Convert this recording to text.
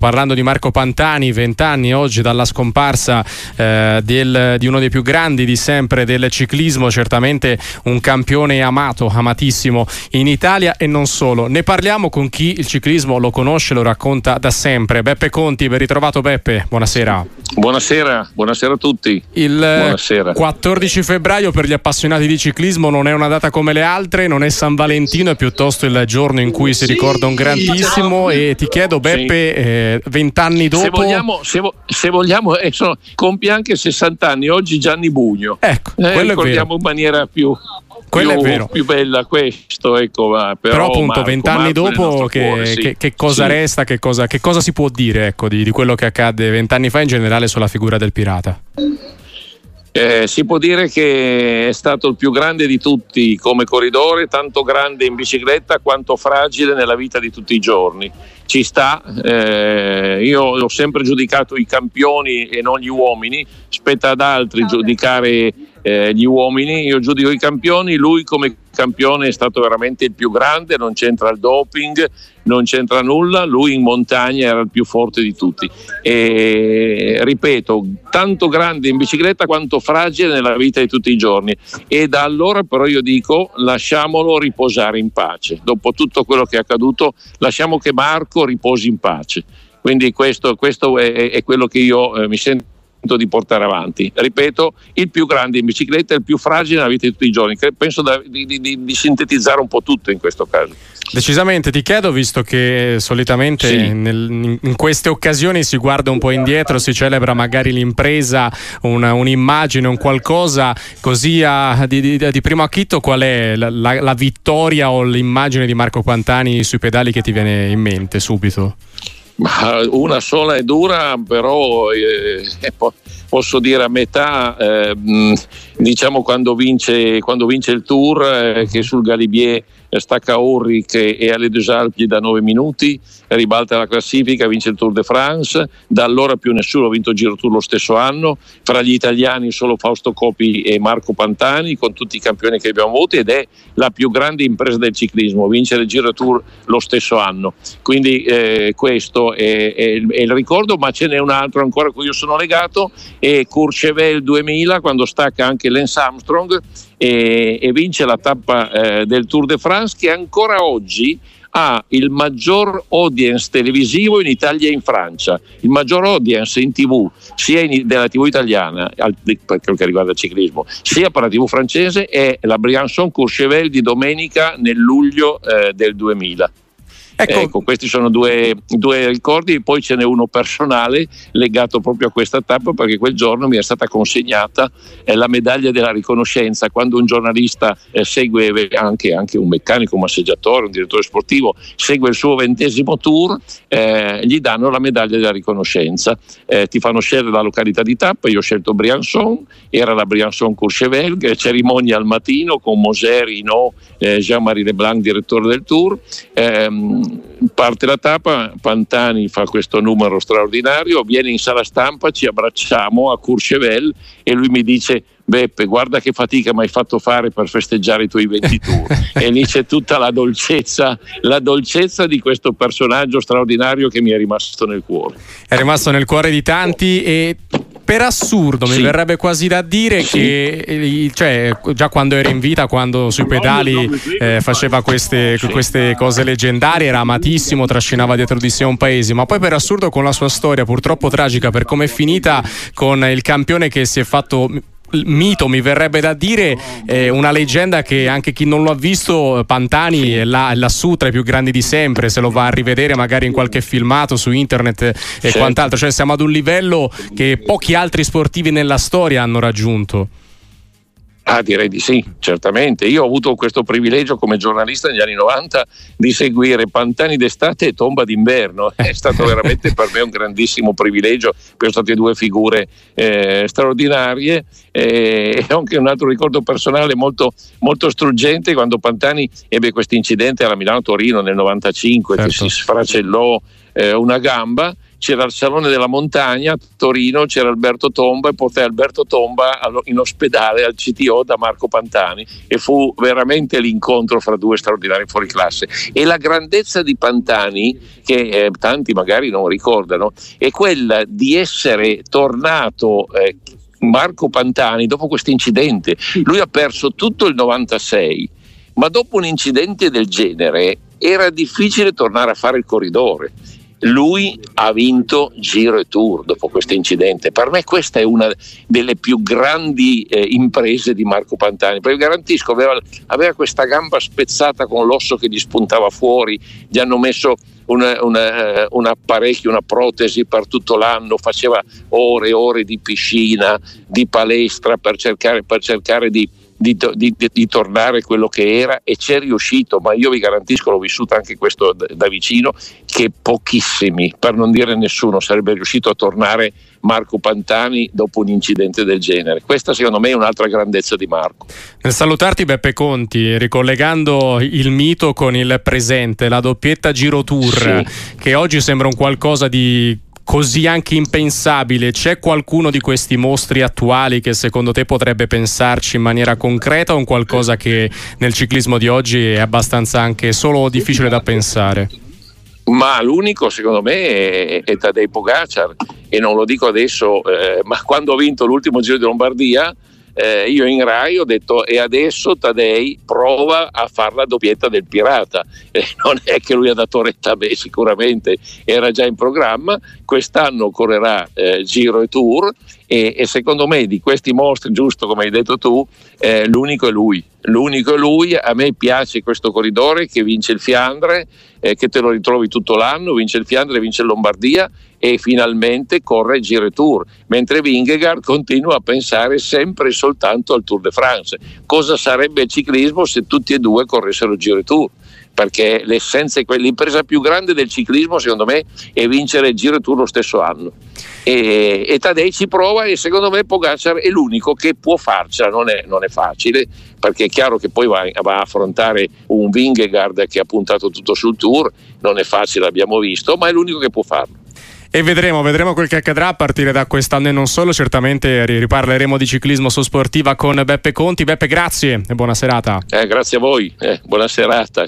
Parlando di Marco Pantani, 20 anni oggi dalla scomparsa eh, del, di uno dei più grandi di sempre del ciclismo, certamente un campione amato, amatissimo in Italia e non solo. Ne parliamo con chi il ciclismo lo conosce, lo racconta da sempre. Beppe Conti, ben ritrovato Beppe, buonasera. Buonasera, buonasera a tutti. Il buonasera. 14 febbraio per gli appassionati di ciclismo non è una data come le altre, non è San Valentino, è piuttosto il giorno in cui si ricorda un grandissimo e ti chiedo Beppe... Sì. Eh, vent'anni dopo. Se vogliamo, se vo- se vogliamo eh, sono, compie anche 60 anni. Oggi Gianni Bugno. Ecco, eh, quello ricordiamo in maniera più. Quello più, è vero. più bella questo, ecco, va. Però, però appunto vent'anni dopo che, cuore, sì. che, che, cosa sì. resta, che cosa, che cosa, si può dire ecco, di, di quello che accadde vent'anni fa in generale sulla figura del pirata? Eh, si può dire che è stato il più grande di tutti come corridore, tanto grande in bicicletta quanto fragile nella vita di tutti i giorni. Ci sta, eh, io ho sempre giudicato i campioni e non gli uomini, spetta ad altri giudicare eh, gli uomini, io giudico i campioni, lui come campione è stato veramente il più grande, non c'entra il doping, non c'entra nulla, lui in montagna era il più forte di tutti. E ripeto, tanto grande in bicicletta quanto fragile nella vita di tutti i giorni. E da allora però io dico lasciamolo riposare in pace. Dopo tutto quello che è accaduto, lasciamo che Marco riposi in pace. Quindi questo, questo è, è, quello che io eh, mi sento di portare avanti. Ripeto, il più grande in bicicletta e il più fragile nella vita di tutti i giorni. Penso da, di, di, di, sintetizzare un po' tutto in questo caso. Decisamente, ti chiedo, visto che solitamente sì. nel, in queste occasioni si guarda un po' indietro, si celebra magari l'impresa, una, un'immagine, un qualcosa, così a, di, di, primo acchito qual è la, la, la vittoria o l'immagine di Marco Pantani sui pedali che ti viene in mente subito? Ma una sola è dura, però eh, eh posso dire a metà, eh, diciamo quando vince, quando vince il tour, eh, che sul Galibier stacca Ulrich e alle Deux Alpes da 9 minuti, ribalta la classifica, vince il Tour de France, da allora più nessuno ha vinto il Giro Tour lo stesso anno, fra gli italiani solo Fausto Copi e Marco Pantani con tutti i campioni che abbiamo avuto ed è la più grande impresa del ciclismo, vincere il Giro Tour lo stesso anno. Quindi eh, questo è, è, è, il ricordo, ma ce n'è un altro ancora a cui io sono legato, è Courchevel 2000 quando stacca anche Lance Armstrong e, e vince la tappa eh, del Tour de France che ancora oggi ha il maggior audience televisivo in Italia e in Francia, il maggior audience in tv sia in, della tv italiana per quello che riguarda il ciclismo, sia per la tv francese è la Briançon Courchevel di domenica nel luglio eh, del 2000. Ecco, ecco questi sono due, due, ricordi, poi ce n'è uno personale legato proprio a questa tappa perché quel giorno mi è stata consegnata eh, la medaglia della riconoscenza quando un giornalista eh, segue anche, anche, un meccanico, un massaggiatore, un direttore sportivo, segue il suo ventesimo tour, eh, gli danno la medaglia della riconoscenza. Eh, ti fanno scegliere la località di tappa, io ho scelto Briançon, era la Briançon Courchevel, cerimonia al mattino con Moser, Hinault, eh, Jean-Marie Leblanc, direttore del tour. Ehm, parte la tappa, Pantani fa questo numero straordinario, viene in sala stampa, ci abbracciamo a Courchevel e lui mi dice Beppe, guarda che fatica mi hai fatto fare per festeggiare i tuoi 20 tour. e lì c'è tutta la dolcezza, la dolcezza di questo personaggio straordinario che mi è rimasto nel cuore. È rimasto nel cuore di tanti e per assurdo sì. mi verrebbe quasi da dire sì. che eh, cioè, già quando era in vita, quando sui pedali eh, faceva queste, queste, cose leggendarie, era amatissimo, trascinava dietro di sé un paese, ma poi per assurdo con la sua storia purtroppo tragica per come è finita con il campione che si è fatto mito mi verrebbe da dire eh, una leggenda che anche chi non lo ha visto Pantani è, là, lassù tra i più grandi di sempre se lo va a rivedere magari in qualche filmato su internet e certo. quant'altro cioè siamo ad un livello che pochi altri sportivi nella storia hanno raggiunto Ah, direi di sì, certamente. Io ho avuto questo privilegio come giornalista negli anni 90 di seguire Pantani d'estate e Tomba d'inverno. È stato veramente per me un grandissimo privilegio, per state due figure eh, straordinarie. E anche un altro ricordo personale molto, molto struggente quando Pantani ebbe questo incidente alla Milano-Torino nel 95 certo. che si sfracellò eh, una gamba c'era il Salone della Montagna a Torino, c'era Alberto Tomba e portai Alberto Tomba in ospedale al CTO da Marco Pantani e fu veramente l'incontro fra due straordinari fuori classe. E la grandezza di Pantani, che eh, tanti magari non ricordano, è quella di essere tornato eh, Marco Pantani dopo questo incidente. Lui ha perso tutto il 96, ma dopo un incidente del genere era difficile tornare a fare il corridore. Lui ha vinto Giro e Tour dopo questo incidente. Per me questa è una delle più grandi eh, imprese di Marco Pantani, perché garantisco aveva, aveva questa gamba spezzata con l'osso che gli spuntava fuori, gli hanno messo una, una, eh, un apparecchio, una protesi per tutto l'anno, faceva ore e ore di piscina, di palestra per cercare, per cercare di, di, di, di, tornare quello che era e c'è riuscito, ma io vi garantisco, l'ho vissuto anche questo da, da vicino, che pochissimi, per non dire nessuno, sarebbe riuscito a tornare Marco Pantani dopo un incidente del genere. Questa secondo me è un'altra grandezza di Marco. Nel salutarti Beppe Conti, ricollegando il mito con il presente, la doppietta Giro Tour, sì. che oggi sembra un qualcosa di così anche impensabile, c'è qualcuno di questi mostri attuali che secondo te potrebbe pensarci in maniera concreta o un qualcosa che nel ciclismo di oggi è abbastanza anche solo difficile da pensare? Ma l'unico secondo me è, è Tadej Pogacar e non lo dico adesso, eh, ma quando ho vinto l'ultimo giro di Lombardia eh, io in Rai ho detto e adesso Tadei prova a fare la doppietta del pirata. Eh, non è che lui ha dato retta me sicuramente era già in programma. Quest'anno correrà eh, Giro e Tour e, e, secondo me di questi mostri giusto come hai detto tu eh, l'unico è lui. L'unico è lui a me piace questo corridore che vince il Fiandre eh, che te lo ritrovi tutto l'anno vince il Fiandre vince Lombardia e finalmente corre il Giro Tour, mentre Vingegaard continua a pensare sempre e soltanto al Tour de France. Cosa sarebbe il ciclismo se tutti e due corressero il Giro Tour? Perché l'essenza è quella, l'impresa più grande del ciclismo secondo me è vincere il Giro Tour lo stesso anno. E, e Tadei ci prova e secondo me Pogacar è l'unico che può farcela, non è, non è facile perché è chiaro che poi va, va a affrontare un Vingegaard che ha puntato tutto sul Tour, non è facile, l'abbiamo visto, ma è l'unico che può farlo. E vedremo, vedremo quel che accadrà a partire da quest'anno e non solo. Certamente riparleremo di ciclismo su sportiva con Beppe Conti. Beppe, grazie e buona serata. Eh, grazie a voi, eh, buona serata.